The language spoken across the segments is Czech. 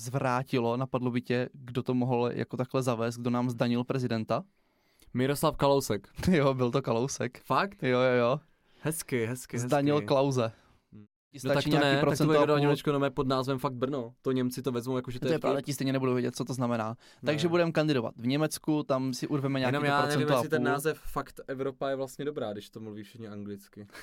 zvrátilo, napadlo by tě, kdo to mohl jako takhle zavést, kdo nám zdanil prezidenta? Miroslav Kalousek. jo, byl to Kalousek. Fakt? Jo, jo, jo. Hezky, hezky, Zdanil hezky. Klauze. No tak to ne, tak to bude Daněčko nové pod názvem fakt Brno. To Němci to vezmou jako, že to, to je je pravda, ti stejně nebudou vědět, co to znamená. Ne. Takže budeme kandidovat v Německu, tam si urveme nějaký Jenom já nevím, jestli ten půl. název Fakt Evropa je vlastně dobrá, když to mluví všichni anglicky.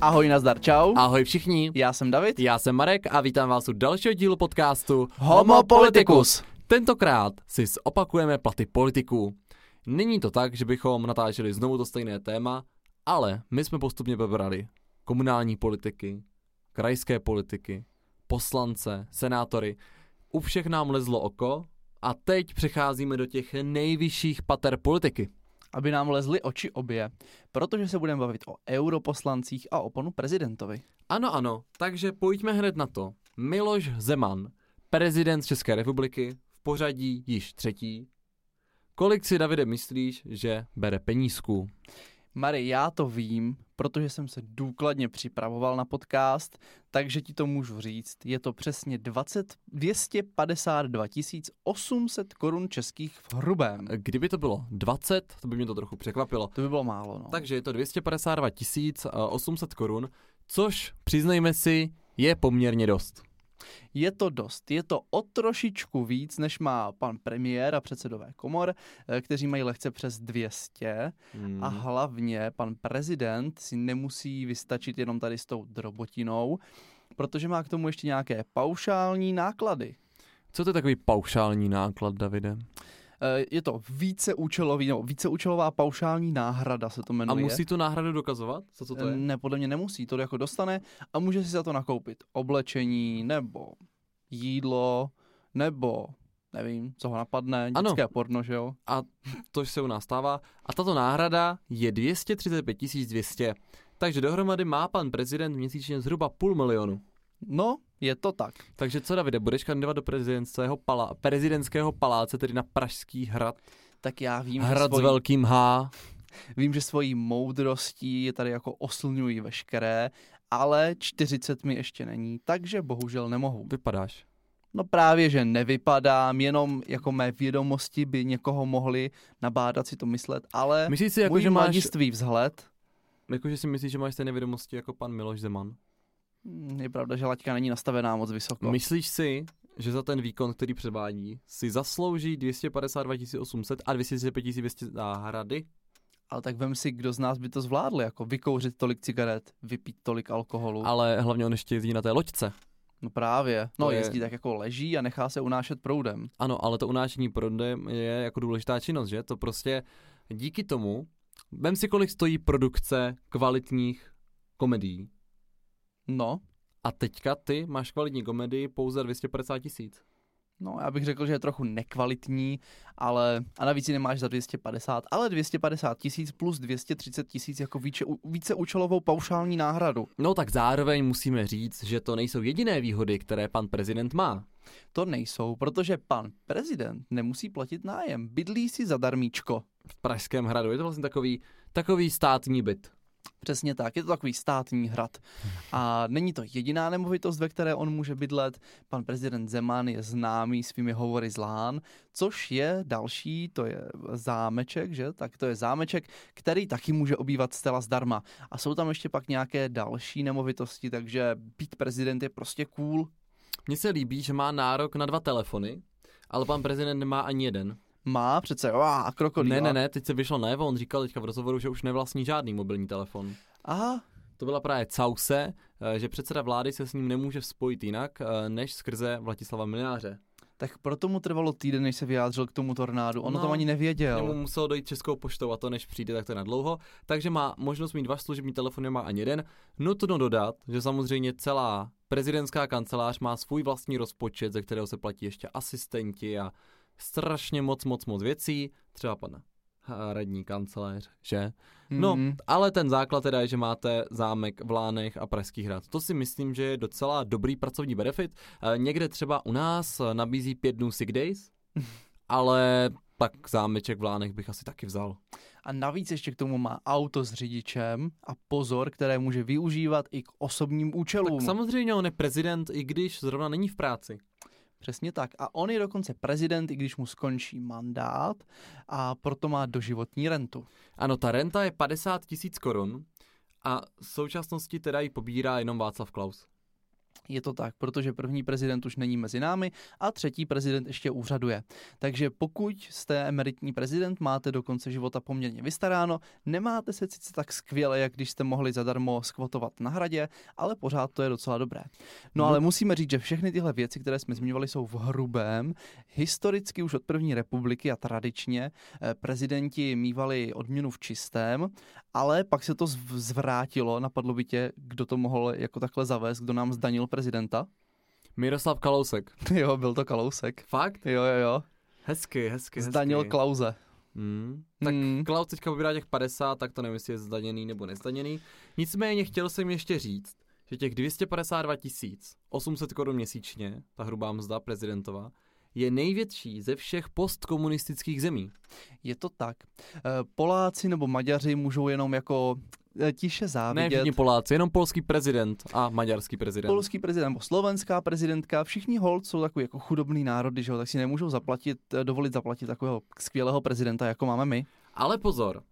Ahoj, nazdar, čau. Ahoj všichni, Já jsem David. já jsem Marek a vítám vás u dalšího dílu podcastu Homo Politicus. Tentokrát si opakujeme platy politiků. Není to tak, že bychom natáčeli znovu to stejné téma, ale my jsme postupně vybrali komunální politiky, krajské politiky, poslance, senátory. U všech nám lezlo oko a teď přecházíme do těch nejvyšších pater politiky. Aby nám lezly oči obě, protože se budeme bavit o europoslancích a o panu prezidentovi. Ano, ano, takže pojďme hned na to. Miloš Zeman, prezident České republiky, v pořadí již třetí. Kolik si, Davide, myslíš, že bere penízků? Mary, já to vím, protože jsem se důkladně připravoval na podcast, takže ti to můžu říct. Je to přesně 20, 252 800 korun českých v hrubém. Kdyby to bylo 20, to by mě to trochu překvapilo. To by bylo málo, no. Takže je to 252 800 korun, což, přiznejme si, je poměrně dost. Je to dost. Je to o trošičku víc, než má pan premiér a předsedové komor, eh, kteří mají lehce přes 200. Hmm. A hlavně pan prezident si nemusí vystačit jenom tady s tou drobotinou, protože má k tomu ještě nějaké paušální náklady. Co to je takový paušální náklad, Davide? Eh, Je to víceúčelový, nebo víceúčelová paušální náhrada se to A jmenuje. musí tu náhradu dokazovat? Co, co to je? Ne, podle mě nemusí, to jako dostane a může si za to nakoupit oblečení, nebo jídlo, nebo nevím, co ho napadne, Ano. dětské porno, že jo? A to se u nás stává. A tato náhrada je 235 200. Takže dohromady má pan prezident měsíčně zhruba půl milionu. No, je to tak. Takže co, Davide, budeš kandidovat do prezidentského, pala- prezidentského paláce, tedy na Pražský hrad? Tak já vím, že Hrad s svojí, velkým H. vím, že svojí moudrostí je tady jako oslňují veškeré, ale 40 mi ještě není, takže bohužel nemohu. Vypadáš. No právě, že nevypadám, jenom jako mé vědomosti by někoho mohli nabádat si to myslet, ale Myslíš si, jako, můj že máš, vzhled, jako, že si myslíš, že máš stejné vědomosti jako pan Miloš Zeman? Je pravda, že laťka není nastavená moc vysoko. Myslíš si, že za ten výkon, který předvádí, si zaslouží 252 800 a 235 200 náhrady? Ale tak vem si, kdo z nás by to zvládl, jako vykouřit tolik cigaret, vypít tolik alkoholu. Ale hlavně on ještě jezdí na té loďce. No právě. No To je- jezdí tak jako leží a nechá se unášet proudem. Ano, ale to unášení proudem je jako důležitá činnost, že? To prostě díky tomu, vem si, kolik stojí produkce kvalitních komedií. No, A teďka ty máš kvalitní komedii pouze za 250 tisíc. no já bych řekl, že je trochu nekvalitní, ale a navíc ji nemáš za 250, ale 250 tisíc plus 230 tisíc jako více, více účelovou paušální náhradu. No tak zároveň musíme říct, že to nejsou jediné výhody, které pan prezident má. To nejsou, protože pan prezident nemusí platit nájem, bydlí si zadarmíčko. V Pražském hradu je to vlastně takový, takový státní byt. Přesně tak, je to takový státní hrad. A není to jediná nemovitost, ve které on může bydlet. Pan prezident Zeman je známý svými hovory z Lán, což je další, to je zámeček, že? Tak to je zámeček, který taky může obývat zcela zdarma. A jsou tam ještě pak nějaké další nemovitosti, takže být prezident je prostě cool. Mně se líbí, že má nárok na dva telefony, ale pan prezident nemá ani jeden. Má přece, a krokodýla. Ne, ne, ne, teď se vyšlo najevo, on říkal teďka v rozhovoru, že už nevlastní žádný mobilní telefon. Aha, To byla právě Cause, eh, že předseda vlády se s ním nemůže spojit jinak, eh, než skrze Vladislava Miliáře. tak proto mu trvalo týden, než se vyjádřil k tomu tornádu. On No, to ani nevěděl. Jemu muselo dojít českou poštou a to než přijde, tak to je na dlouho. Takže má možnost mít dva služební telefony, nemá ani jeden. Nutno dodat, že samozřejmě celá prezidentská kancelář má svůj vlastní rozpočet, ze kterého se platí ještě asistenti a strašně moc, moc, moc věcí. Třeba pan radní kancelář, že? No, Mhm. ale ten základ teda je, že máte zámek v Lánech a Pražský hrad. To si myslím, že je docela dobrý pracovní benefit. Eh, Někde třeba u nás nabízí pět dnů sick days, ale tak zámeček v Lánech bych asi taky vzal. A navíc ještě k tomu má auto s řidičem a pozor, které může využívat i k osobním účelům. Tak samozřejmě on je prezident, i když zrovna není v práci. Přesně tak. A on je dokonce prezident, i když mu skončí mandát a proto má doživotní rentu. Ano, ta renta je 50 tisíc korun a v současnosti teda ji pobírá jenom Václav Klaus. Je to tak, protože první prezident už není mezi námi a třetí prezident ještě úřaduje. Takže pokud jste emeritní prezident, máte do konce života poměrně vystaráno, nemáte se sice tak skvěle, jak když jste mohli zadarmo skvotovat na hradě, ale pořád to je docela dobré. No ale musíme říct, že všechny tyhle věci, které jsme zmiňovali, jsou v hrubém. Historicky už od první republiky a tradičně eh, prezidenti mývali odměnu v čistém, ale pak se to zv- zvrátilo. Napadlo by tě, kdo to mohl jako takhle zavést, kdo nám zdanil prezidenta? Miroslav Kalousek. jo, byl to Kalousek. Fakt? Jo, jo, jo. Hezky, hezky, Zdanil hezky. Klauze. Hmm. Tak Hmm. Klaus teďka pobírá těch 50, tak to nevím, jestli je zdaněný nebo nezdaněný. Nicméně chtěl jsem ještě říct, že těch 252 800 korun měsíčně, ta hrubá mzda prezidentová, je největší ze všech postkomunistických zemí. Je to tak. Eh, Poláci nebo Maďaři můžou jenom jako eh, tiše Ne závidět. všichni Poláci, jenom polský prezident a maďarský prezident. Polský prezident nebo slovenská prezidentka, všichni hold jsou takový jako chudobný národy, že jo, tak si nemůžou zaplatit, eh, dovolit zaplatit takového skvělého prezidenta, jako máme my. Ale pozor,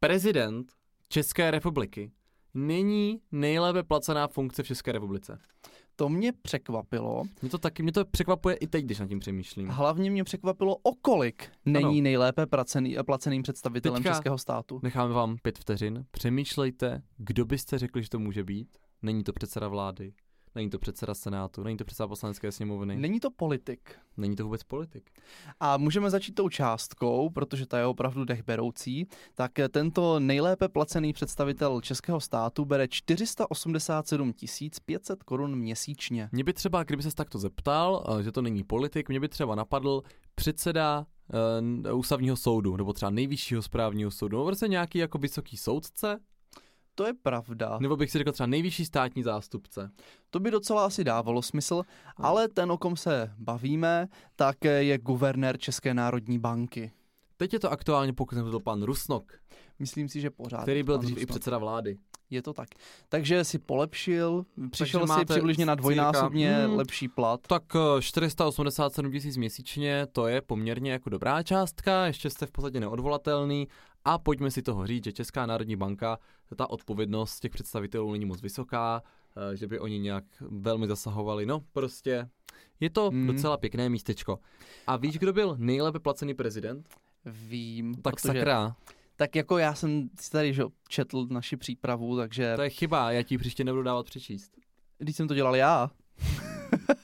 prezident České republiky není nejlépe placená funkce v České republice. To mě překvapilo. Mě to taky, mě to překvapuje i teď, když nad tím přemýšlím. Hlavně mě překvapilo, o kolik není Ano. nejlépe placený, placeným představitelem Teďka- českého státu. Necháme vám pět vteřin. Přemýšlejte, kdo byste řekli, že to může být. Není to předseda vlády, není to předseda senátu, není to předseda poslanecké sněmovny, Není to politik. není to vůbec politik. A můžeme začít tou částkou, protože ta je opravdu dechberoucí. Tak eh, tento nejlépe placený představitel českého státu bere 487 500 korun měsíčně. Mě by třeba, kdyby se takto zeptal, eh, že to není politik, mě by třeba napadl předseda uh, ústavního soudu, nebo třeba nejvyššího správního soudu, nebo prostě nějaký jako vysoký soudce, To je pravda. nebo bych si řekl třeba nejvyšší státní zástupce. To by docela asi dávalo smysl, ale ten, o kom se bavíme, tak je guvernér České národní banky. Teď je to aktuálně, pokud to pan Rusnok, Myslím si, že pořád. který byl dřív i Rusnok. předseda vlády. Je to tak. Takže si polepšil, přišel si máte přibližně na dvojnásobně hmm, lepší plat. Tak eh, 487 tisíc měsíčně, to je poměrně jako dobrá částka, ještě jste v podstatě neodvolatelný a pojďme si toho říct, že Česká národní banka, ta odpovědnost těch představitelů není moc vysoká, eh, že by oni nějak velmi zasahovali, no prostě je to Hmm. docela pěkné místečko. A víš, kdo byl nejlépe placený prezident? Vím, Tak protože, sakra, tak jako já jsem si tady že, četl naši přípravu, takže to je chyba, já ti příště nebudu dávat přečíst. když jsem to dělal já,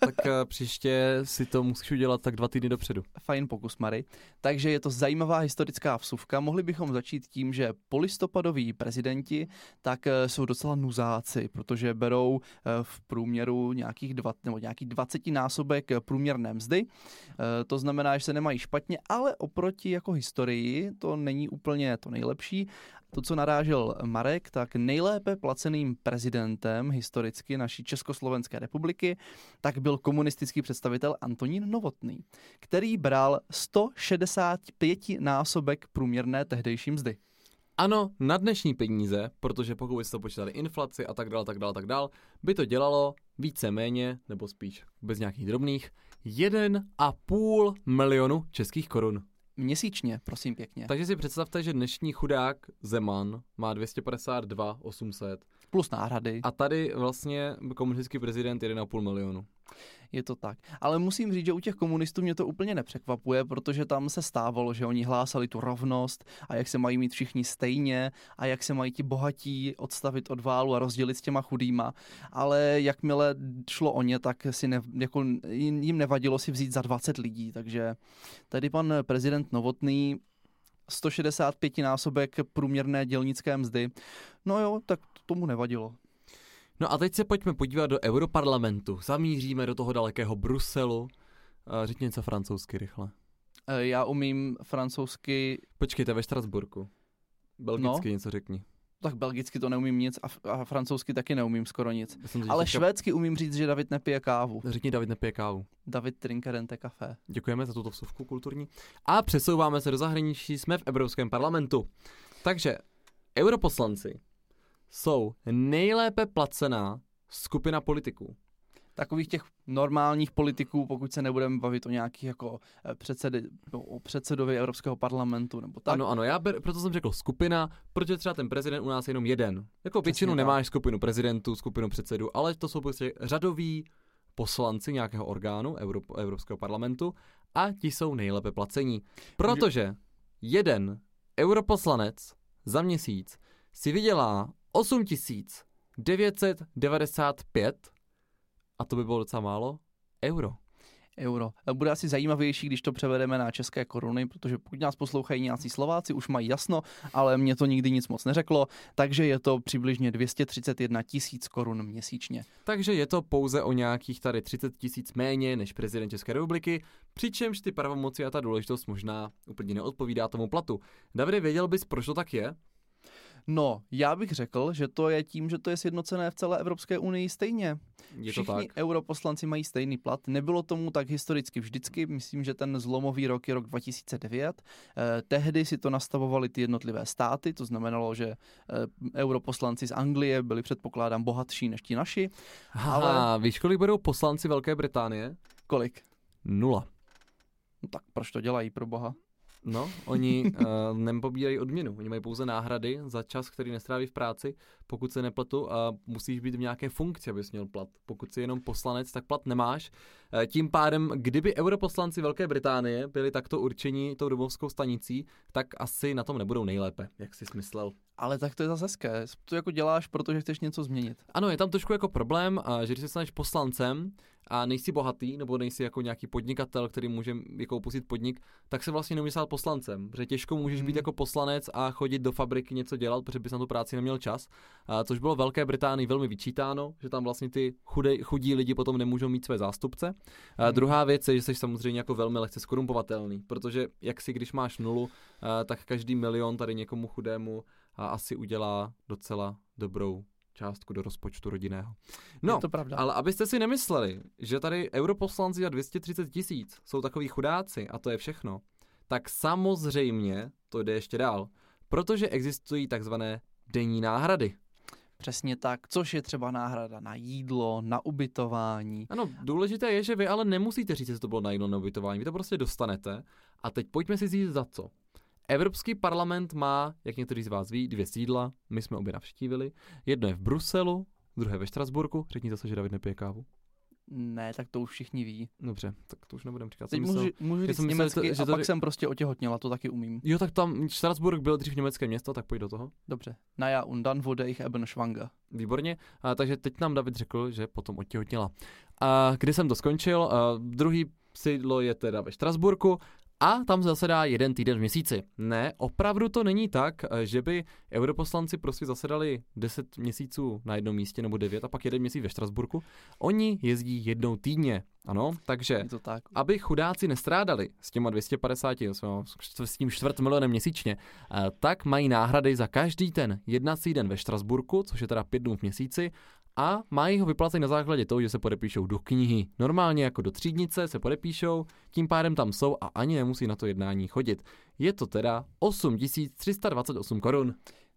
Tak eh, příště si to musíš udělat tak dva týdny dopředu. fajn pokus, Mary. Takže je to zajímavá historická vsuvka. Mohli bychom začít tím, že polistopadoví prezidenti tak eh, jsou docela nuzáci, protože berou eh, v průměru nějakých dva, nebo nějaký 20 násobek průměrné mzdy. To znamená, že se nemají špatně, ale oproti jako historii to není úplně to nejlepší. To, co narážel Marek, tak nejlépe placeným prezidentem historicky naší Československé republiky, tak byl komunistický představitel Antonín Novotný, který bral 165 násobek průměrné tehdejší mzdy. Ano, na dnešní peníze, protože pokud byste to počítali inflaci a tak dále, tak dále, tak dále, by to dělalo více méně, nebo spíš bez nějakých drobných, 1,5 milionu českých korun. Měsíčně, prosím pěkně. Takže si představte, že dnešní chudák Zeman má 252 800 Plus náhrady, a tady vlastně komunistický prezident 1,5 milionu. Je to tak. Ale musím říct, že u těch komunistů mě to úplně nepřekvapuje, protože tam se stávalo, že oni hlásali tu rovnost a jak se mají mít všichni stejně a jak se mají ti bohatí odstavit od válu a rozdělit s těma chudýma. Ale jakmile šlo o ně, tak si ne, jako jim nevadilo si vzít za 20 lidí. Takže tady pan prezident Novotný 165 násobek průměrné dělnické mzdy. No jo, tak tomu nevadilo. No a teď se pojďme podívat do Europarlamentu. Zamíříme do toho dalekého Bruselu. Řekni něco francouzsky rychle. Eh, Já umím francouzsky, Počkejte, ve Štrasburku. Belgicky No. něco řekni. Tak belgicky to neumím nic a, a francouzsky taky neumím skoro nic. Si Ale teďka- švédsky umím říct, že David nepije kávu. Řekni, David nepije kávu. David trinkerente kafe. Děkujeme za tuto vsuvku kulturní. A přesouváme se do zahraničí, jsme v Evropském parlamentu. Takže europoslanci jsou nejlépe placená skupina politiků. Takových těch normálních politiků, pokud se nebudeme bavit o nějakých jako eh, předsedy, no, o předsedovi Evropského parlamentu nebo tak. Ano, ano, já ber, proto jsem řekl skupina, protože třeba ten prezident u nás je jenom jeden. Jako většinou tak. nemáš skupinu prezidentů, skupinu předsedů, ale to jsou prostě řadoví poslanci nějakého orgánu Euro, Evropského parlamentu a ti jsou nejlépe placení. Protože jeden europoslanec za měsíc si vydělá 8995 a to by bylo docela málo euro. euro. Bude asi zajímavější, když to převedeme na české koruny, protože pokud nás poslouchají nějací Slováci, už mají jasno, ale mě to nikdy nic moc neřeklo, takže je to přibližně 231 tisíc korun měsíčně. Takže je to pouze o nějakých tady 30 tisíc méně než prezident České republiky, přičemž ty pravomoci a ta důležitost možná úplně neodpovídá tomu platu. Davide, věděl bys, proč to tak je? No, já bych řekl, že to je tím, že to je sjednocené v celé Evropské unii stejně. Je Všichni to tak? europoslanci mají stejný plat. Nebylo tomu tak historicky vždycky. Myslím, že ten zlomový rok je rok 2009. Eh, tehdy si to nastavovali ty jednotlivé státy, to znamenalo, že eh, europoslanci z Anglie byli předpokládám bohatší než ti naši. Ale Ale- víš, kolik budou poslanci Velké Británie? Kolik? Nula. No tak proč to dělají pro boha? No, oni uh, nepobírají odměnu, oni mají pouze náhrady za čas, který nestráví v práci, pokud se nepletu a musíš být v nějaké funkci, abys měl plat. Pokud jsi jenom poslanec, tak plat nemáš. Eh, Tím pádem, kdyby europoslanci Velké Británie byli takto určeni tou domovskou stanicí, tak asi na tom nebudou nejlépe, jak jsi smyslel. Ale tak to je zase hezké. To jako děláš, protože chceš něco změnit. Ano, je tam trošku jako problém, a že když se staneš poslancem a nejsi bohatý, nebo nejsi jako nějaký podnikatel, který může jako opustit podnik, tak se vlastně nemůžeš stát poslancem, protože těžko můžeš Hmm. být jako poslanec a chodit do fabriky něco dělat, protože bys na tu práci neměl čas. A což bylo Velké Británii velmi vyčítáno, že tam vlastně ty chudé, chudí lidi potom nemůžou mít své zástupce. A Hmm. druhá věc je, že jsi samozřejmě jako velmi lehce skorumpovatelný, protože jak si když máš nulu, tak každý milion tady někomu chudému a asi udělá docela dobrou částku do rozpočtu rodinného. No, je to pravda. ale abyste si nemysleli, že tady europoslanci za 230 tisíc jsou takový chudáci a to je všechno, tak samozřejmě to jde ještě dál, protože existují takzvané denní náhrady. Přesně tak, což je třeba náhrada na jídlo, na ubytování. Ano, důležité je, že vy ale nemusíte říct, že to bylo na jídlo na ubytování, vy to prostě dostanete a teď pojďme si říct za co. Evropský parlament má, jak někteří z vás ví, dvě sídla, my jsme obě navštívili. Jedno je v Bruselu, druhé ve Štrasburku. Řekni zase, že David nepije kávu. Ne, tak to už všichni ví. Dobře, tak to už nebudem říkat. Teď Jsem můžu, myslel- můžu já říct jsem myslel, německy že to- a že pak ři- jsem prostě otěhotněla, to taky umím. Jo, tak tam Štrasburg byl dřív německé město, tak pojď do toho. Dobře. Naja und dann wurde ich eben schwanger. Výborně. A, takže teď nám David řekl, že potom otěhotněla. A kdy jsem to skončil, a druhý sídlo je teda ve Štrasburku a tam zasedá jeden týden v měsíci. Ne, opravdu to není tak, eh, že by europoslanci prostě zasedali 10 měsíců na jednom místě nebo 9 a pak jeden měsíc ve Štrasburku. Oni jezdí jednou týdně, ano, takže Je to tak. aby chudáci nestrádali s těma 250, s- s tím čtvrt milionem měsíčně, eh, tak mají náhrady za každý ten jednací den ve Štrasburku, což je teda pět dnů v měsíci, a mají ho vyplacet na základě toho, že se podepíšou do knihy. Normálně jako do třídnice se podepíšou, tím pádem tam jsou a ani nemusí na to jednání chodit. Je to teda 8328 korun.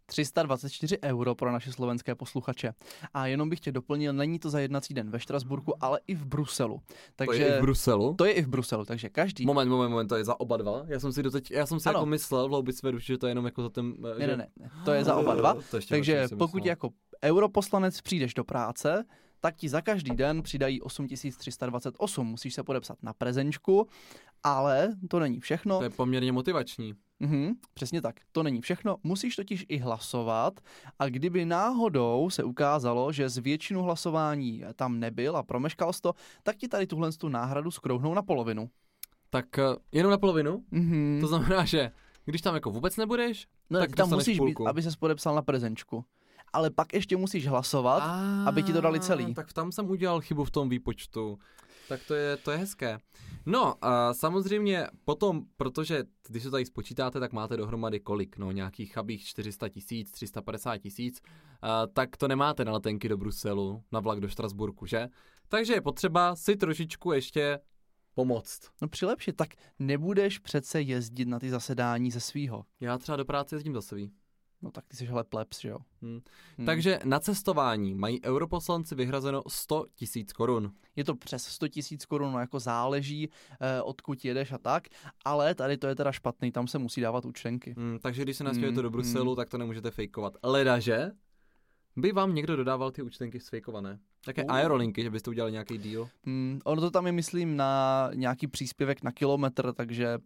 324 euro pro naše slovenské posluchače. A jenom bych tě doplnil, není to za jednací den ve Štrasburku, ale i v Bruselu. Takže To je i v Bruselu. to je i v Bruselu, takže každý... Moment, moment, moment, to je za oba dva. Já jsem si doteď, já jsem si Ano. jako myslel v hloubi své duše, že to je jenom jako za ten... eh, Ne, že... ne, ne, to je za oba dva. To ještě Takže jsem pokud myslel. jako europoslanec přijdeš do práce, tak ti za každý den přidají 8328. Musíš se podepsat na prezenčku, ale to není všechno. To je poměrně motivační. Mhm, přesně tak. To není všechno. Musíš totiž i hlasovat a kdyby náhodou se ukázalo, že z většinu hlasování tam nebyl a promeškal jsi to, tak ti tady tuhle tu náhradu skrouhnou na polovinu. Tak eh, jenom na polovinu? Mhm. To znamená, že když tam jako vůbec nebudeš, no, tak tam musíš půlku. být, aby ses podepsal na prezenčku. Ale pak ještě musíš hlasovat, A, aby ti to dali celý. Tak tam jsem udělal chybu v tom výpočtu. Tak to je, to je hezké. No, a samozřejmě potom, protože když to tady spočítáte, tak máte dohromady kolik, no nějakých chabých 400 tisíc, 350 tisíc, tak to nemáte na letenky do Bruselu, na vlak do Štrasburku, že? Takže je potřeba si trošičku ještě pomoct. No přilepšit, tak nebudeš přece jezdit na ty zasedání ze svýho. Já třeba do práce jezdím za svý. No tak ty jsi hele plebs, že jo. Hmm. Hmm. Takže na cestování mají europoslanci vyhrazeno 100 tisíc korun. Je to přes 100 tisíc korun, no jako záleží, eh, odkud jedeš a tak, ale tady to je teda špatný, tam se musí dávat účtenky. Hmm, takže když se nasmějete hmm. do Bruselu, hmm. tak to nemůžete fejkovat. Ledaže by vám někdo dodával ty účtenky sfejkované. Také uh. aerolinky, že byste udělali nějaký deal. Hmm, ono to tam je, myslím, na nějaký příspěvek na kilometr, takže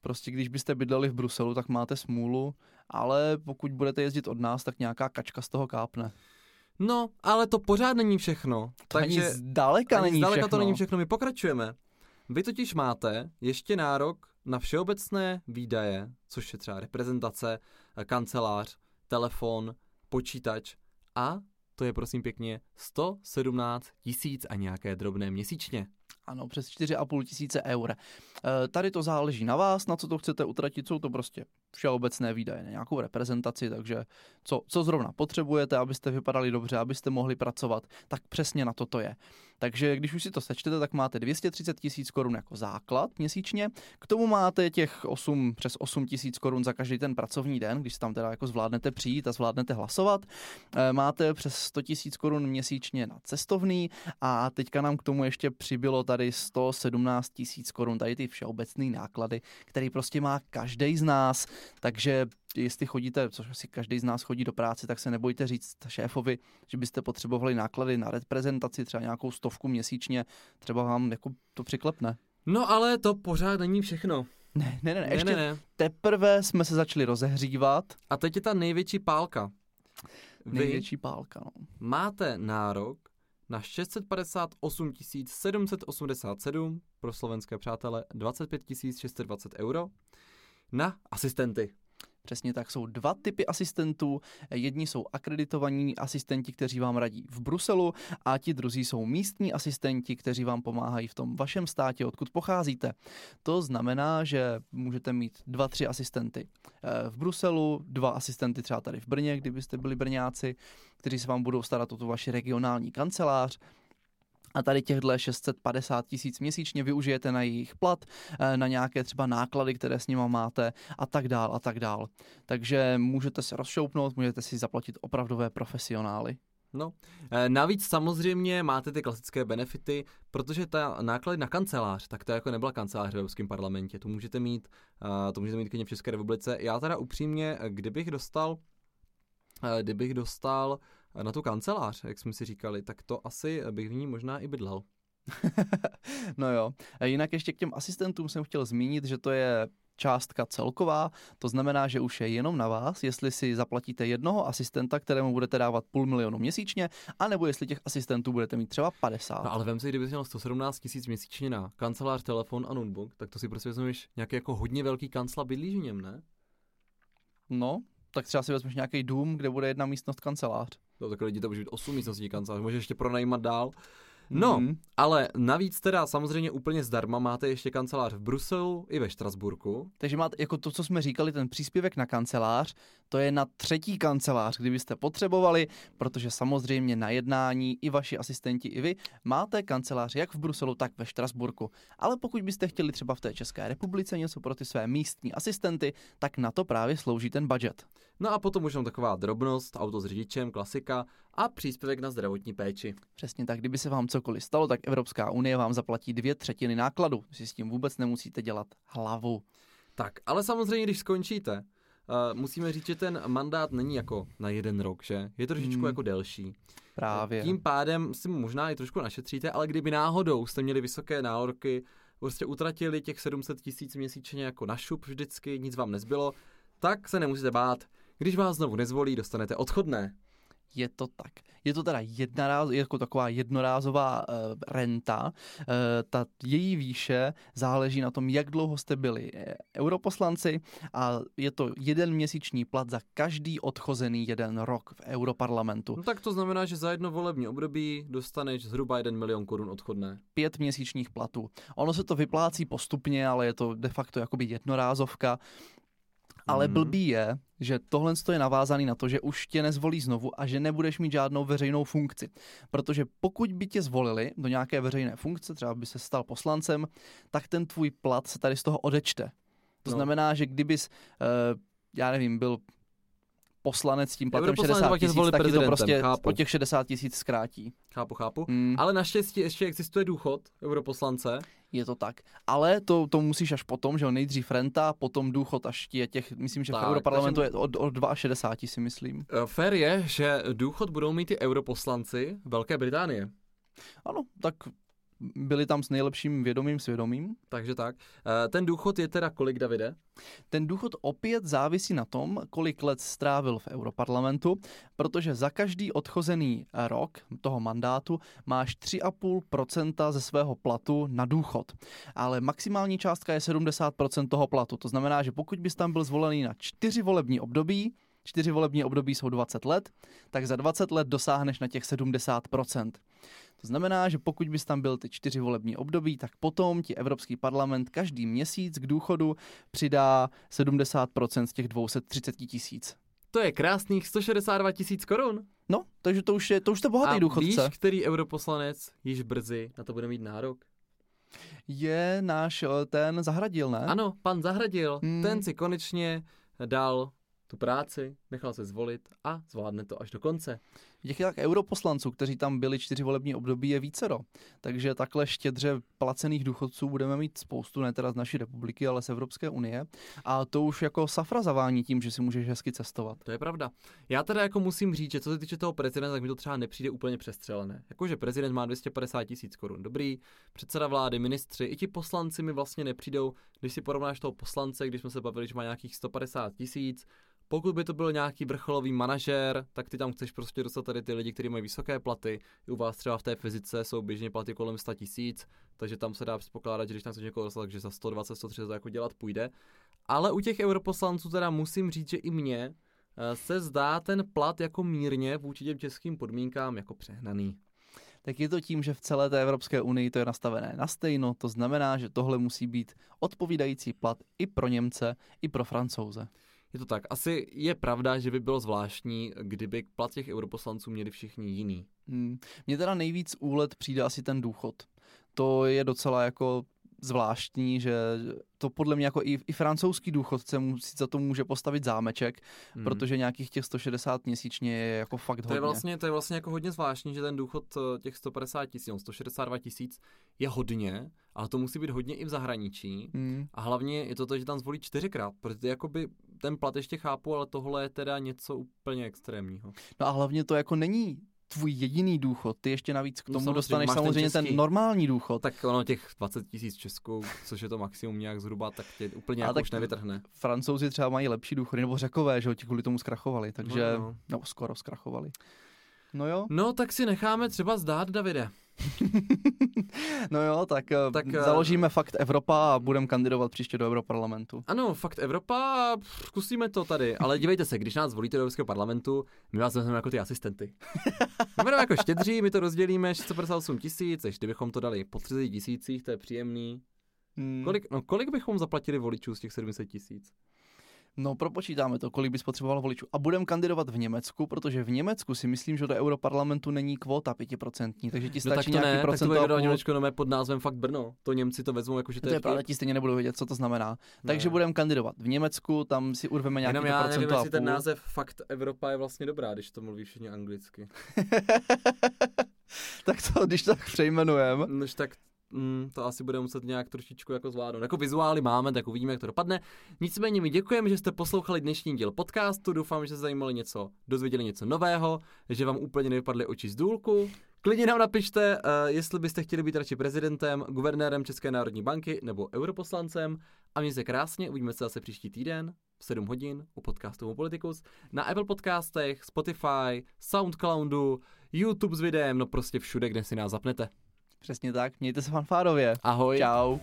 prostě když byste bydleli v Bruselu, tak máte smůlu, ale pokud budete jezdit od nás, tak nějaká kačka z toho kápne. No, ale to pořád není všechno. To takže ani zdaleka ani není zdaleka všechno. to není všechno, my pokračujeme. Vy totiž máte ještě nárok na všeobecné výdaje, což je třeba reprezentace, kancelář, telefon, počítač a to je prosím pěkně 117 tisíc a nějaké drobné měsíčně. Ano, přes 4,5 tisíce eur. E, tady to záleží na vás, na co to chcete utratit, jsou to prostě všeobecné výdaje, nějakou reprezentaci, takže co, co zrovna potřebujete, abyste vypadali dobře, abyste mohli pracovat, tak přesně na to to je. Takže když už si to sečtete, tak máte 230 tisíc korun jako základ měsíčně, k tomu máte těch 8, přes 8 tisíc korun za každý ten pracovní den, když tam teda jako zvládnete přijít a zvládnete hlasovat. E, máte přes 100 tisíc korun měsíčně na cestovný a teďka nám k tomu ještě přibylo tady 117 tisíc korun, tady ty všeobecné náklady, který prostě má každý z nás, takže jestli chodíte, což asi každý z nás chodí do práce, tak se nebojte říct šéfovi, že byste potřebovali náklady na reprezentaci, třeba nějakou stovku měsíčně, třeba vám jako to přiklepne. No ale to pořád není všechno. Ne, ne, ne, ne ještě ne, ne. teprve jsme se začali rozehřívat. A teď je ta největší pálka. Vy největší pálka, no. Máte nárok na 658 787 pro slovenské přátele 25 620 euro na asistenty. Přesně tak, jsou dva typy asistentů. Jedni jsou akreditovaní asistenti, kteří vám radí v Bruselu a ti druzí jsou místní asistenti, kteří vám pomáhají v tom vašem státě, odkud pocházíte. To znamená, že můžete mít dva, tři asistenty eh, v Bruselu, dva asistenty třeba tady v Brně, kdybyste byli Brňáci, kteří se vám budou starat o tu vaši regionální kancelář a tady těchto 650 tisíc měsíčně využijete na jejich plat, eh, na nějaké třeba náklady, které s nima máte a tak dál a tak dál. Takže můžete se rozšoupnout, můžete si zaplatit opravdové profesionály. No, eh, navíc samozřejmě máte ty klasické benefity, protože ta náklady na kancelář, tak to jako nebyla kancelář v Evropském parlamentě, to můžete mít, eh, to můžete mít klidně v České republice. Já teda upřímně, kdybych dostal, kdybych dostal na tu kancelář, jak jsme si říkali, tak to asi bych v ní možná i bydlel. no jo. A jinak ještě k těm asistentům jsem chtěl zmínit, že to je částka celková, to znamená, že už je jenom na vás, jestli si zaplatíte jednoho asistenta, kterému budete dávat půl milionu měsíčně, anebo jestli těch asistentů budete mít třeba 50. No ale vem si, kdyby měl 117 tisíc měsíčně na kancelář, telefon a notebook, tak to si prostě vezmeš nějaký jako hodně velký kancla bydlíš v něm, ne? No, tak třeba si vezmeš nějaký dům, kde bude jedna místnost kancelář. No tak lidi to může být 8 místností kancelář, můžeš ještě pronajímat dál. No, mm. ale navíc teda samozřejmě úplně zdarma máte ještě kancelář v Bruselu i ve Štrasburku. Takže máte jako to, co jsme říkali, ten příspěvek na kancelář, to je na třetí kancelář, kdybyste potřebovali, protože samozřejmě na jednání i vaši asistenti, i vy máte kancelář jak v Bruselu, tak ve Štrasburku. Ale pokud byste chtěli třeba v té České republice něco pro ty své místní asistenty, tak na to právě slouží ten budget. No a potom už jenom taková drobnost, auto s řidičem, klasika a příspěvek na zdravotní péči. Přesně tak, kdyby se vám cokoliv stalo, tak Evropská unie vám zaplatí dvě třetiny nákladu. Si s tím vůbec nemusíte dělat hlavu. Tak, ale samozřejmě, když skončíte, uh, musíme říct, že ten mandát není jako na jeden rok, že? Je to trošičku hmm. jako delší. Právě. Tím pádem si možná i trošku našetříte, ale kdyby náhodou jste měli vysoké nároky, prostě utratili těch 700 tisíc měsíčně jako na šup vždycky, nic vám nezbylo, tak se nemusíte bát. Když vás znovu nezvolí, dostanete odchodné. Je to tak. Je to teda jednaráz, jako taková jednorázová uh, renta. Uh, ta její výše záleží na tom, jak dlouho jste byli eh, europoslanci a je to jeden měsíční plat za každý odchozený jeden rok v europarlamentu. No tak to znamená, že za jedno volební období dostaneš zhruba 1 milion korun odchodné. Pět měsíčních platů. Ono se to vyplácí postupně, ale je to de facto jakoby jednorázovka. Ale Mhm. blbý je, že tohle je navázaný na to, že už tě nezvolí znovu a že nebudeš mít žádnou veřejnou funkci. Protože pokud by tě zvolili do nějaké veřejné funkce, třeba by se stal poslancem, tak ten tvůj plat se tady z toho odečte. To No. znamená, že kdybys, uh, já nevím, byl poslanec s tím platem Europoslanec 60 pak tě tisíc, tak ti to prostě chápu. o těch 60 tisíc zkrátí. Chápu, chápu. Hmm. Ale naštěstí ještě existuje důchod europoslance. Je to tak. Ale to, to musíš až potom, že jo, nejdřív renta, potom důchod až ti je těch, myslím, že Tak, v Europarlamentu takže- je od, od 62 si myslím. Eh, Fair je, že důchod budou mít i europoslanci Velké Británie. Ano, tak byli tam s nejlepším vědomým svědomím. Takže tak. Eh, Ten důchod je teda kolik, Davide? Ten důchod opět závisí na tom, kolik let strávil v Europarlamentu, protože za každý odchozený rok toho mandátu máš 3,5% ze svého platu na důchod. Ale maximální částka je 70% toho platu. To znamená, že pokud bys tam byl zvolený na čtyři volební období, čtyři volební období jsou 20 let, tak za 20 let dosáhneš na těch 70%. To znamená, že pokud bys tam byl ty čtyři volební období, tak potom ti Evropský parlament každý měsíc k důchodu přidá 70% z těch 230 tisíc. To je krásných 162 tisíc korun. No, takže to už je, to už je bohatý A důchodce. víš, který europoslanec již brzy na to bude mít nárok? Je náš eh, ten Zahradil, ne? Ano, pan Zahradil, Hmm. ten si konečně dal tu práci, nechal se zvolit a zvládne to až do konce. Těch jak europoslanců, kteří tam byli čtyři volební období, je vícero. Takže takhle štědře placených důchodců budeme mít spoustu, ne teda z naší republiky, ale z Evropské unie. A to už jako safra zavání tím, že si můžeš hezky cestovat. To je pravda. Já teda jako musím říct, že co se týče toho prezidenta, tak mi to třeba nepřijde úplně přestřelené. Jakože prezident má 250 tisíc korun. Dobrý, předseda vlády, ministři, i ti poslanci mi vlastně nepřijdou, když si porovnáš toho poslance, když jsme se bavili, že má nějakých 150 tisíc, pokud by to byl nějaký vrcholový manažer, tak ty tam chceš prostě dostat tady ty lidi, kteří mají vysoké platy. U vás třeba v té fyzice jsou běžně platy kolem 100 tisíc, takže tam se dá předpokládat, že když tam chceš někoho dostat, takže za 120, 130 to jako dělat půjde. Ale u těch europoslanců teda musím říct, že i mě eh, se zdá ten plat jako mírně vůči těm českým podmínkám jako přehnaný. tak je to tím, že v celé té Evropské unii to je nastavené na stejno. To znamená, že tohle musí být odpovídající plat i pro Němce, i pro Francouze. Je to tak. Asi je pravda, že by bylo zvláštní, kdyby plat těch europoslanců měli všichni jiný. Hmm. Mně teda nejvíc úlet přijde asi ten důchod. To je docela jako zvláštní, že to podle mě jako i, i francouzský důchodce musí za to může postavit zámeček, Mhm. protože nějakých těch 160 měsíčně je jako fakt To hodně. je, vlastně, to je vlastně jako hodně zvláštní, že ten důchod eh, těch 150 tisíc, no 162 tisíc je hodně, ale to musí být hodně i v zahraničí. Hmm. A hlavně je to to, že tam zvolí čtyřikrát, protože jakoby ten plat ještě chápu, ale tohle je teda něco úplně extrémního. No a hlavně to jako není tvůj jediný důchod, ty ještě navíc k No tomu samozřejmě, dostaneš ten samozřejmě ten, český. normální důchod. Tak ono těch 20 tisíc Českou, což je to maximum nějak zhruba, tak tě úplně jako tak už nevytrhne. Francouzi třeba mají lepší důchody, nebo řekové, že ti kvůli tomu zkrachovali, takže, No, no, no. no skoro zkrachovali. No jo, No tak si necháme třeba zdát, Davide. no jo, tak, Tak, tak eh, založíme fakt Evropa a budeme kandidovat příště do Europarlamentu. Ano, fakt Evropa, zkusíme to tady. Ale dívejte se, když nás volíte do Evropského parlamentu, my vás vezmeme jako ty asistenty. My budeme jako štědří, my to rozdělíme 658 tisíc, ještě kdybychom to dali po 30 tisících, to je příjemný. Hmm. Kolik, no, kolik bychom zaplatili voličů z těch 700 tisíc? No, propočítáme to, kolik by spotřeboval voličů. A budeme kandidovat v Německu, protože v Německu si myslím, že do Europarlamentu není kvóta pětiprocentní, takže ti No tak stačí to nějaký ne, tak to půl. Němečko pod názvem fakt Brno. To Němci to vezmou jako, že to, To je je pravda, ti stejně nebudou vědět, co to znamená. Ne. Takže budeme kandidovat v Německu, tam si urveme nějaký Jenom já nevím, procento a jestli ten název fakt Evropa je vlastně dobrá, když to mluví všichni anglicky. tak to, když tak přejmenujeme. Nož tak mm, to asi bude muset nějak trošičku jako zvládnout. Jako vizuály máme, tak uvidíme, jak to dopadne. Nicméně mi děkujeme, že jste poslouchali dnešní díl podcastu. Doufám, že se zajímali něco, dozvěděli něco nového, že vám úplně nevypadly oči z důlku. Klidně nám napište, uh, jestli byste chtěli být radši prezidentem, guvernérem České národní banky nebo europoslancem. A mějte se krásně, uvidíme se zase příští týden. v 7 hodin u podcastu Politicus, na Apple podcastech, Spotify, Soundcloudu, YouTube s videem, no prostě všude, kde si nás zapnete. Přesně tak, mějte se fanfárově. Ahoj. Čau.